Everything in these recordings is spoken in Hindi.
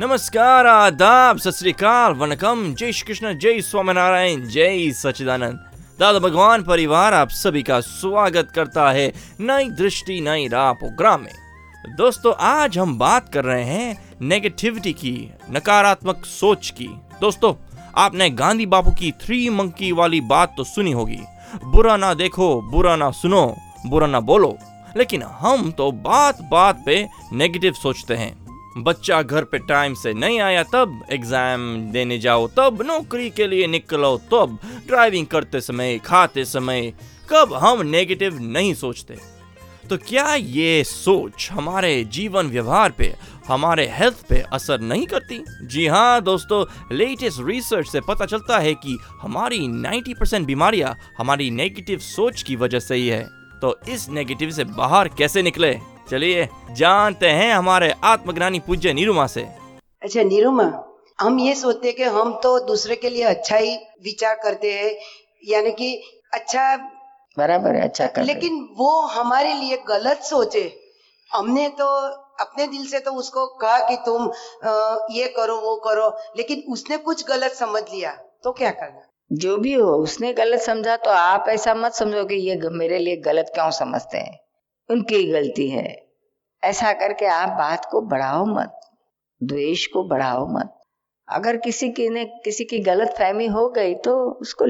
नमस्कार, आदाब, सत वनकम, जय श्री कृष्ण, जय स्वामीनारायण, जय सच्चिदानंद। दादा भगवान परिवार, आप सभी का स्वागत करता है नई दृष्टि, नई राह प्रोग्राम में। दोस्तों, आज हम बात कर रहे हैं नेगेटिविटी की, नकारात्मक सोच की। दोस्तों, आपने गांधी बापू की थ्री मंकी वाली बात तो सुनी होगी। बुरा ना देखो, बुरा ना सुनो, बुरा ना बोलो। लेकिन हम तो बात बात पे नेगेटिव सोचते हैं। बच्चा घर पे टाइम से नहीं आया तब एग्ज़ाम देने जाओ, तब नौकरी के लिए निकलो, तब ड्राइविंग करते समय, खाते समय, कब हम नेगेटिव नहीं सोचते। तो क्या ये सोच हमारे जीवन व्यवहार पे, हमारे हेल्थ पे असर नहीं करती? जी हाँ दोस्तों लेटेस्ट रिसर्च से पता चलता है कि हमारी 90% बीमारियाँ हमारी नेगेटिव सोच की वजह से ही है। तो इस नेगेटिव से बाहर कैसे निकले? चलिए जानते हैं हमारे आत्मज्ञानी पूज्य निरुमा से। अच्छा नीरुमा हम ये सोचते हैं कि हम तो दूसरे के लिए अच्छा ही विचार करते हैं यानी कि अच्छा बराबर है अच्छा कर लेकिन वो हमारे लिए गलत सोचे। हमने तो अपने दिल से तो उसको कहा कि तुम अ, ये करो वो करो लेकिन उसने कुछ गलत समझ लिया तो क्या करना? जो भी हो उसने गलत समझा तो आप ऐसा मत समझो कि ये मेरे लिए गलत क्यों समझते हैं। उनकी गलती है। ऐसा करके आप बात को बढ़ाओ मत, द्वेष को बढ़ाओ मत। अगर किसी की ने, किसी की गलत फहमी हो गई तो उसको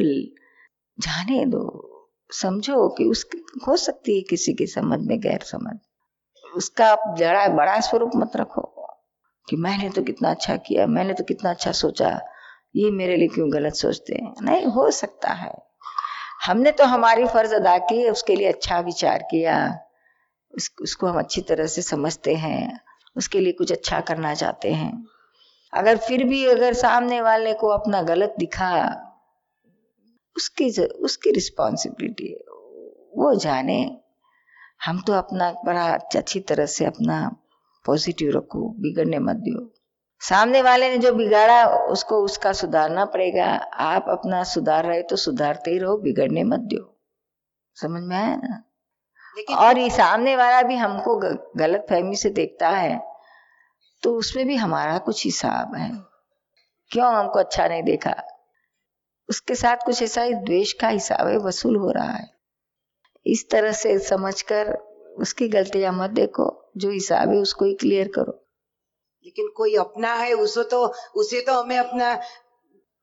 जाने दो। समझो कि उसकी हो सकती है किसी की समझ में गैर समझ उसका आप जरा बड़ा स्वरूप मत रखो कि मैंने तो कितना अच्छा किया, मैंने तो कितना अच्छा सोचा, ये मेरे लिए क्यों गलत सोचते हैं? नहीं, हो सकता है। हमने तो हमारी फ़र्ज़ अदा की, उसके लिए अच्छा विचार किया। उस, उसको हम अच्छी तरह से समझते हैं उसके लिए कुछ अच्छा करना चाहते हैं। अगर फिर भी अगर सामने वाले को अपना गलत दिखा उसकी उसकी रिस्पॉन्सिबिलिटी वो जाने। हम तो अपना बड़ा अच्छी तरह से अपना पॉजिटिव रखो बिगड़ने मत दियो। सामने वाले ने जो बिगाड़ा उसको उसका सुधारना पड़ेगा। आप अपना सुधार रहे तो सुधारते ही रहो बिगड़ने मत दियो। समझ में आया ना? और ये सामने वाला भी हमको गलत फहमी से देखता है तो उसमें भी हमारा कुछ हिसाब है। क्यों हमको अच्छा नहीं देखा? उसके साथ कुछ ऐसा ही द्वेष का हिसाब है वसूल हो रहा है। इस तरह से समझकर उसकी गलतियाँ मत देखो जो हिसाब है उसको ही क्लियर करो। लेकिन कोई अपना है उसको तो उसे तो हमें अपना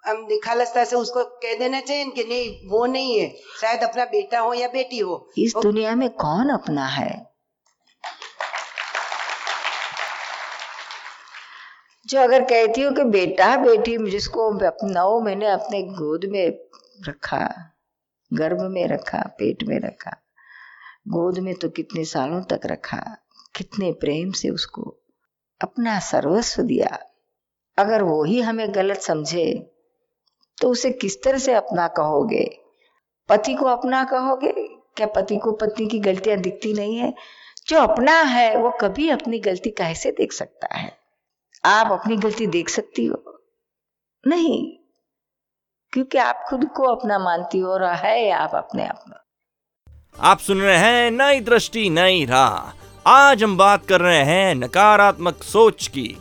हम निखालसता से उसको कह देना चाहिए कि नहीं वो नहीं है। शायद अपना बेटा हो या बेटी हो। इस ओ- दुनिया में कौन अपना है? जो अगर कहती हो कि बेटा बेटी जिसको नौ महीने अपने गोद में रखा गर्भ में रखा पेट में रखा गोद में तो कितने सालों तक रखा कितने प्रेम से उसको अपना सर्वस्व दिया। अगर वो ही हमें गलत समझे तो उसे किस तरह से अपना कहोगे? पति को अपना कहोगे? क्या पति को पत्नी की गलतियाँ दिखती नहीं है? जो अपना है, वो कभी अपनी गलती कैसे देख सकता है? आप अपनी गलती देख सकती हो? नहीं। क्योंकि आप खुद को अपना मानती हो और है आप अपने आप में। आप सुन रहे हैं नई दृष्टि, नई राह। आज हम बात कर रहे हैं नकारात्मक सोच की।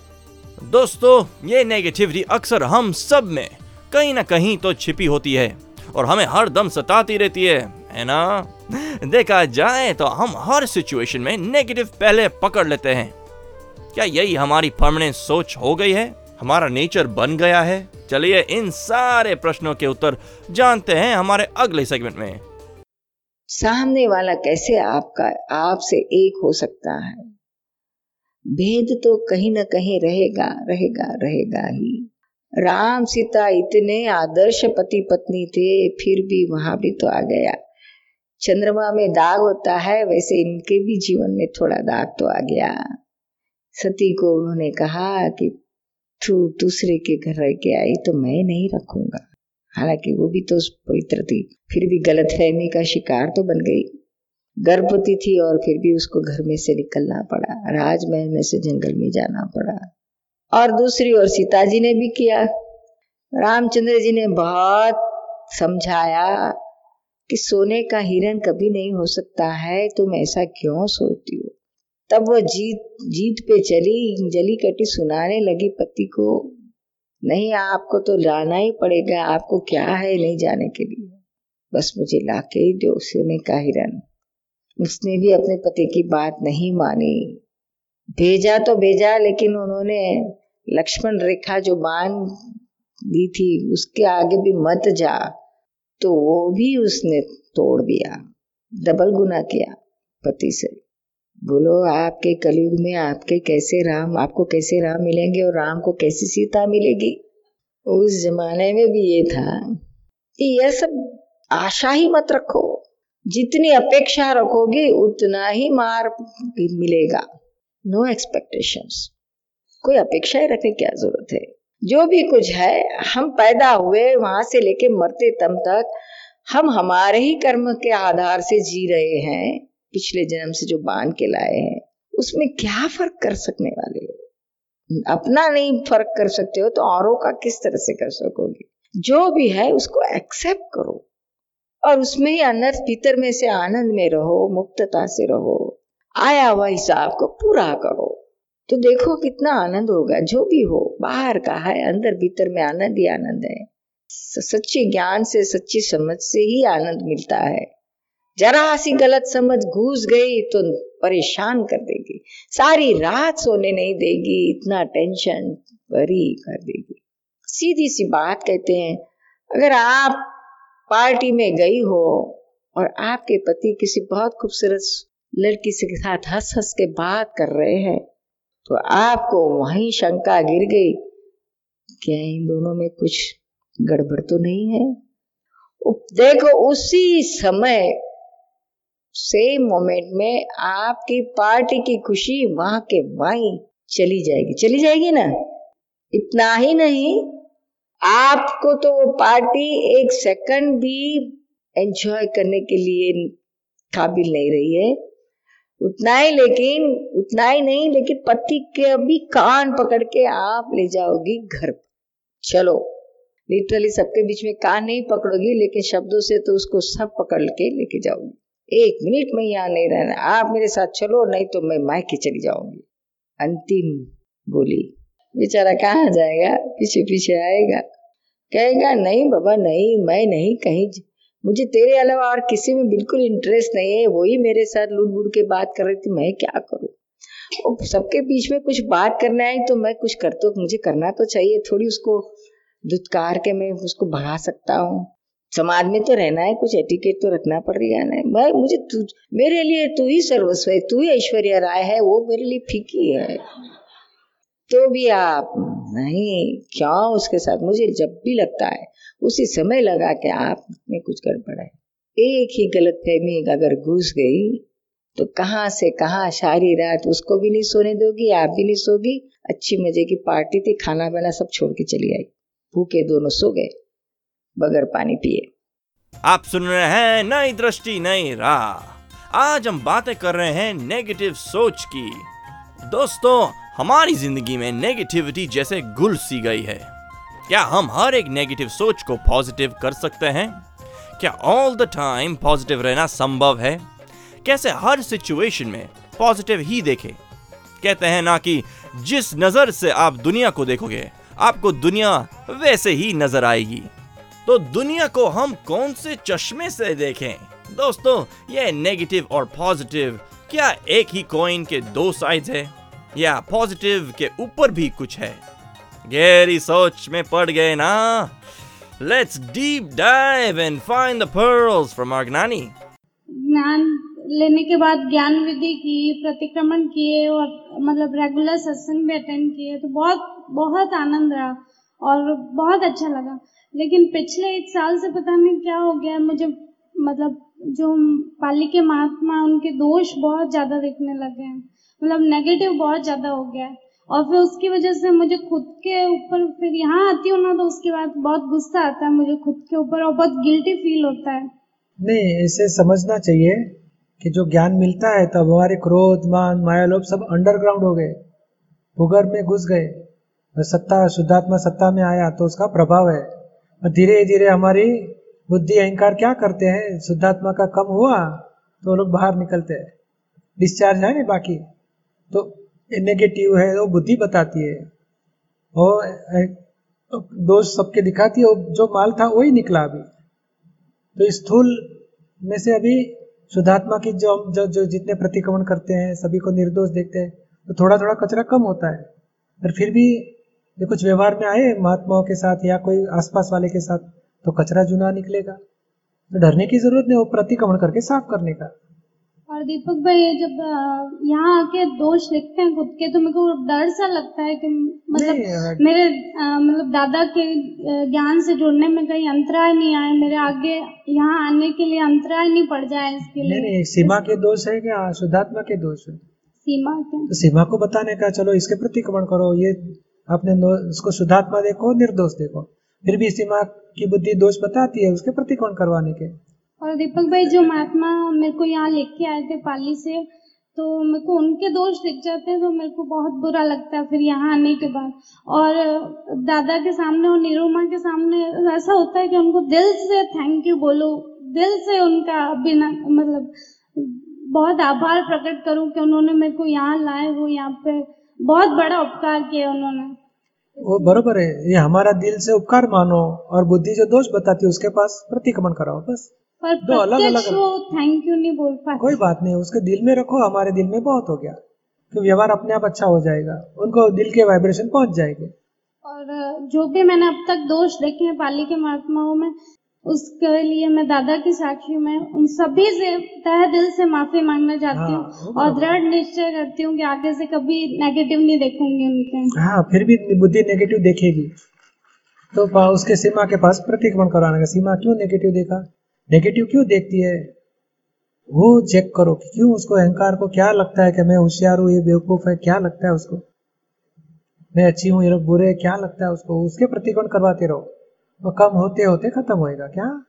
दोस्तों, ये नेगेटिविटी अक्सर हम सब में कहीं ना कहीं तो छिपी होती है और हमें हर दम सताती रहती है है ना? देखा जाए तो हम हर सिचुएशन में नेगेटिव पहले पकड़ लेते हैं। क्या यही हमारी परमानेंट सोच हो गई है? हमारा नेचर बन गया है? चलिए इन सारे प्रश्नों के उत्तर जानते हैं हमारे अगले सेगमेंट में। सामने वाला कैसे आपका, आपसे एक हो सकता है? भेद तो कहीं ना कहीं रहेगा रहेगा रहेगा ही। राम सीता इतने आदर्श पति पत्नी थे, फिर भी वहाँ भी तो आ गया। चंद्रमा में दाग होता है, वैसे इनके भी जीवन में थोड़ा दाग तो आ गया। सती को उन्होंने कहा कि तू दूसरे के घर रह के आई तो मैं नहीं रखूँगा। हालाँकि वो भी तो पवित्र थी, फिर भी गलत फहमी का शिकार तो बन गई। गर्भवती थी और फिर भी उसको घर में से निकलना पड़ा। राजमहल में से जंगल में जाना पड़ा। और दूसरी ओर सीता जी ने भी किया। रामचंद्र जी ने बहुत समझाया कि सोने का हिरण कभी नहीं हो सकता है, तुम ऐसा क्यों सोचती हो? तब वो जीत जीत पे चली, जली कटी सुनाने लगी पति को। नहीं, आपको तो लाना ही पड़ेगा, आपको क्या है नहीं जाने के लिए? बस मुझे लाके दो सोने का हिरन उसने भी अपने पति की बात नहीं मानी। भेजा तो भेजा, लेकिन उन्होंने लक्ष्मण रेखा जो बाँध दी थी, उसके आगे भी मत जा। तो वो भी उसने तोड़ दिया, डबल गुना किया पति से। बोलो, आपके कलयुग में आपके कैसे राम, आपको कैसे राम मिलेंगे और राम को कैसी सीता मिलेगी? उस जमाने में भी ये था कि यह सब आशा ही मत रखो। जितनी अपेक्षा रखोगे, उतना ही मार मिलेगा। नो एक्सपेक्टेशंस कोई अपेक्षाएँ रखने की क्या ज़रूरत है? जो भी कुछ है, हम पैदा हुए वहाँ से लेके मरते तम तक, हम हमारे ही कर्म के आधार से जी रहे हैं, पिछले जन्म से जो बाँध के लाए हैं, उसमें क्या फ़र्क कर सकने वाले हो? अपना नहीं फ़र्क कर सकते हो तो औरों का किस तरह से कर सकोगे? जो भी है, उसको एक्सेप्ट करो। और उसमें ही अंदर भीतर में से आनंद में रहो, मुक्तता से रहो। आया हुआ हिसाब को पूरा करो। तो देखो कितना आनंद होगा, जो भी हो, बाहर का है, अंदर, भीतर में आनंद ही आनंद है। सच्चे ज्ञान से, सच्ची समझ से ही आनंद मिलता है। जरा सी गलत समझ घुस गई तो परेशान कर देगी। सारी रात सोने नहीं देगी, इतना टेंशन भरी कर देगी। सीधी सी बात कहते हैं, अगर आप पार्टी में गई हो और आपके पति किसी बहुत खूबसूरत लड़की के साथ हंस हंस के बात कर रहे हैं तो आपको वहीं शंका गिर गई क्या इन दोनों में कुछ गड़बड़ तो नहीं है? देखो, उसी समय सेम मोमेंट में आपकी पार्टी की खुशी वहाँ के वहीं चली जाएगी। चली जाएगी ना? इतना ही नहीं, आपको तो वो पार्टी एक सेकंड भी एंजॉय करने के लिए काबिल नहीं रही है। उतना ही लेकिन, उतना ही नहीं, लेकिन पति के अभी कान पकड़ के आप ले जाओगी घर चलो लिटरली सबके बीच में कान नहीं पकड़ोगी, लेकिन शब्दों से तो उसको सब पकड़ के लेके जाओगी। एक मिनट में यहाँ नहीं रहना। आप मेरे साथ चलो, नहीं तो मैं मायके चली जाऊँगी। अंतिम बोली। बेचारा कहाँ जाएगा? पीछे पीछे आएगा। कहेगा, नहीं बाबा, नहीं, मैं नहीं कहीं मुझे तेरे अलावा और किसी में बिल्कुल इंटरेस्ट नहीं है। वही मेरे साथ लूट बूट के बात कर रही थी, मैं क्या करूँ? सबके बीच में कुछ बात करना है तो मैं कुछ कर तो मुझे करना तो चाहिए। थोड़ी उसको दुत्कार के मैं उसको भगा सकता हूँ। समाज में तो रहना है, कुछ एटिकेट तो रखना पड़ पड़ेगा ना। मैं, मुझे तू, मेरे लिए तू ही सर्वस्व है, तू ही ऐश्वर्या राय है, वो मेरे लिए फीकी है। तो भी आप, नहीं, क्यों उसके साथ? मुझे जब भी लगता है, उसी समय लगा के आप में कुछ गड़बड़ है। एक ही गलत फहमी अगर घुस गई तो कहाँ से कहाँ सारी रात उसको भी नहीं सोने दोगी, आप भी नहीं सोगी? अच्छी मज़े की पार्टी थी, खाना बना सब छोड़ के चली आई। भूखे दोनों सो गए, बगैर पानी पिए। आप सुन रहे हैं नई दृष्टि, नई राह। आज हम बातें कर रहे हैं नेगेटिव सोच की। दोस्तों हमारी ज़िंदगी में नेगेटिविटी जैसे घुल सी गई है। क्या हम हर एक नेगेटिव सोच को पॉजिटिव कर सकते हैं? क्या ऑल द टाइम पॉजिटिव रहना संभव है? कैसे हर सिचुएशन में पॉजिटिव ही देखें? कहते हैं ना कि जिस नज़र से आप दुनिया को देखोगे, आपको दुनिया वैसे ही नज़र आएगी। तो दुनिया को हम कौन से चश्मे से देखें? दोस्तों, ये नेगेटिव और पॉजिटिव क्या एक ही कॉइन के दो साइड्स है? या पॉजिटिव के ऊपर भी कुछ है। गहरी सोच में पड़ गए ना। Let's deep dive and find the pearls from Agnani ज्ञान लेने के बाद ज्ञान विधि की, प्रतिक्रमण किए और मतलब रेगुलर सत्संग भी अटेंड किए तो बहुत बहुत आनंद रहा और बहुत अच्छा लगा। लेकिन पिछले एक साल से पता नहीं क्या हो गया, मुझे मतलब जो पाली के महात्मा, उनके दोष बहुत ज़्यादा दिखने लगे हैं। मतलब नेगेटिव बहुत ज़्यादा हो गया है। और फिर उसकी वजह से मुझे खुद के ऊपर फिर यहाँ आती हूँ ना तो उसके बाद बहुत गुस्सा आता है मुझे खुद के ऊपर और बहुत गिल्टी फील होता है। नहीं ऐसे समझना चाहिए कि जो ज्ञान मिलता है, तब हमारे क्रोध, मान, माया, लोभ सब अंडरग्राउंड हो गए। भूगर्भ में घुस गए। और सत्ता, शुद्धात्मा सत्ता में आया तो उसका प्रभाव है। और धीरे धीरे हमारी बुद्धि, अहंकार क्या करते हैं? शुद्धात्मा का कम हुआ तो लोग बाहर निकलते हैं। डिस्चार्ज है ना बाकी। तो नेगेटिव है वो बुद्धि बताती है। और अ, दोष सबके दिखाती है जो माल था वही निकला अभी। तो स्थूल में से अभी शुद्धात्मा की जो जो, जो जितने प्रतिक्रमण करते हैं सभी को निर्दोष देखते हैं तो थोड़ा थोड़ा कचरा कम होता है। पर फिर भी ये कुछ व्यवहार में आए महात्माओं के साथ या कोई आसपास वाले के साथ तो कचरा जुना निकलेगा। तो डरने की ज़रूरत नहीं वो प्रतिक्रमण करके साफ़ करने का। और दीपक भाई जब यहाँ आके दोष लिखते हैं खुद के तो मेरे को डर सा लगता है कि मतलब मेरे मतलब दादा के ज्ञान से जुड़ने में कहीं अंतराय नहीं आए मेरे आगे यहाँ आने के लिए अंतराय नहीं पड़ जाए इसके लिए। नहीं नहीं सीमा के दोष है क्या? शुद्धात्मा के दोष है। सीमा के? तो सीमा को बताने का चलो इसके प्रतिक्रमण करो ये अपने उसको शुद्धात्मा देखो निर्दोष देखो। फिर भी सीमा की बुद्धि दोष बताती है उसके प्रतिक्रमण करवाने के। और दीपक भाई, जो महात्मा मेरे को यहाँ लेके आए थे पाली से तो मेरे को उनके दोष दिख जाते हैं तो मेरे को बहुत बुरा लगता है फिर यहाँ आने के बाद। और दादा के सामने और निरुमा के सामने ऐसा होता है कि उनको दिल से थैंक यू बोलो, दिल से उनका बिना मतलब बहुत आभार प्रकट करूँ कि उन्होंने मेरे को यहाँ लाए वो यहाँ पे बहुत बड़ा उपकार किया उन्होंने। वो बरोबर है, ये हमारा दिल से उपकार मानो और बुद्धि जो दोष बताती है उसके पास प्रतिक्रमण कराओ, बस। पर दो अलग- प्रत्यक्ष अलग- वो थैंक यू नहीं बोल पाते। कोई बात नहीं उसके दिल में रखो हमारे दिल में बहुत हो गया। तो व्यवहार अपने आप अच्छा हो जाएगा उनको दिल के वाइब्रेशन पहुँच जाएँगे। और जो भी मैंने अब तक दोष देखे हैं पाली के महात्माओं में उसके लिए मैं दादा की साक्षी में उन सभी से तह दिल से माफ़ी मांगना चाहती हाँ, हूँ और दृढ़ निश्चय करती हूँ कि आगे से कभी नेगेटिव नहीं देखूँगी उनके। हाँ फिर भी बुद्धि नेगेटिव देखेगी। तो उसके सीमा के पास प्रतिक्रमण कराने का सीमा क्यों नेगेटिव देखा? नेगेटिव क्यों देखती है? वो चेक करो कि क्यों उसको अहंकार को क्या लगता है कि मैं होशियार हूँ ये बेवकूफ़ है क्या लगता है उसको? मैं अच्छी हूँ ये लोग बुरे हैं क्या लगता है उसको? उसके प्रतिकोण करवाते रहो। वो कम होते होते खत्म होएगा क्या?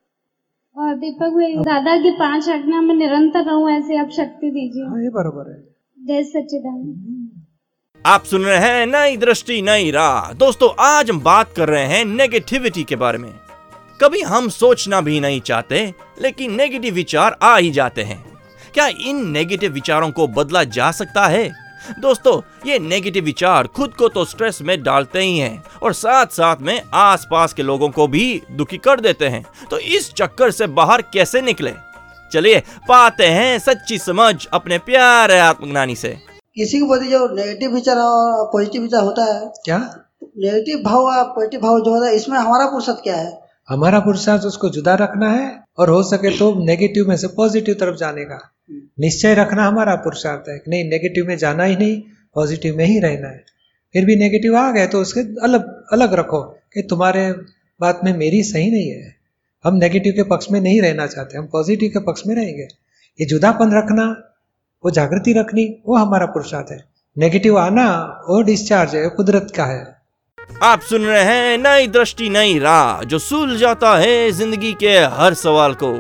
और दीपक भाई दादा की पाँच आज्ञा में निरंतर रहूँ ऐसे आप शक्ति दीजिए। हाँ ये बरोबर है। जय सच्चिदानंद। आप सुन रहे हैं नई दृष्टि नई राह। दोस्तों आज हम बात कर रहे हैं नेगेटिविटी के बारे में। कभी हम सोचना भी नहीं चाहते लेकिन नेगेटिव विचार आ ही जाते हैं। क्या इन नेगेटिव विचारों को बदला जा सकता है? दोस्तों ये नेगेटिव विचार खुद को तो स्ट्रेस में डालते ही हैं और साथ साथ में आसपास के लोगों को भी दुखी कर देते हैं। तो इस चक्कर से बाहर कैसे निकले? चलिए पाते हैं सच्ची समझ अपने प्यारे आत्मज्ञानी से। किसी के प्रति जो नेगेटिव विचार और पॉजिटिव विचार होता है क्या? नेगेटिव भाव और पॉजिटिव भाव जो होता है इसमें हमारा फुर्सत क्या है? हमारा पुरुषार्थ उसको जुदा रखना है और हो सके तो नेगेटिव में से पॉजिटिव तरफ़ जाने का। निश्चय रखना हमारा पुरुषार्थ है नहीं नेगेटिव में जाना ही नहीं पॉजिटिव में ही रहना है। फिर भी नेगेटिव आ गए तो उसके अलग अलग रखो कि तुम्हारे बात में मेरी सही नहीं है। हम नेगेटिव के पक्ष में नहीं रहना चाहते हम पॉजिटिव के पक्ष में रहेंगे। ये जुदापन रखना वो जागृति रखनी वो हमारा पुरुषार्थ है। नेगेटिव आना वो डिस्चार्ज है वो कुदरत का है। आप सुन रहे हैं नई दृष्टि, नई राह, जो सुल जाता है ज़िंदगी के हर सवाल को।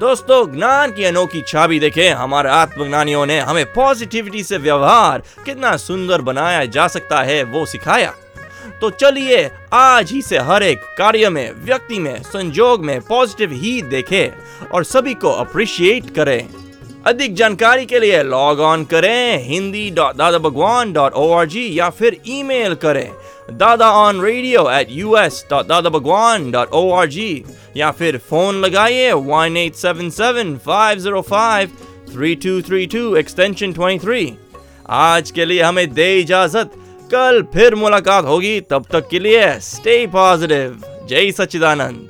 दोस्तों, ज्ञान की अनोखी छवि देखे। हमारे आत्मज्ञानियों ने हमें पॉजिटिविटी से व्यवहार कितना सुंदर बनाया जा सकता है, वो सिखाया। तो चलिए, आज ही से हर एक कार्य में, व्यक्ति में, संजोग में पॉजिटिव ही देखे और सभी को अप्रिशिएट करें। अधिक जानकारी के लिए लॉग ऑन करें Hindi dot Dada Bhagwan dot O या फिर ईमेल करें। Dada on radio at U S dot Dada Bhagwan dot O R G या फिर फ़ोन लगाइए one eight seven seven five zero five three two three two extension twenty three आज के लिए हमें दे इजाज़त कल फिर मुलाकात होगी तब तक के लिए स्टे पॉजिटिव जय सच्चिदानंद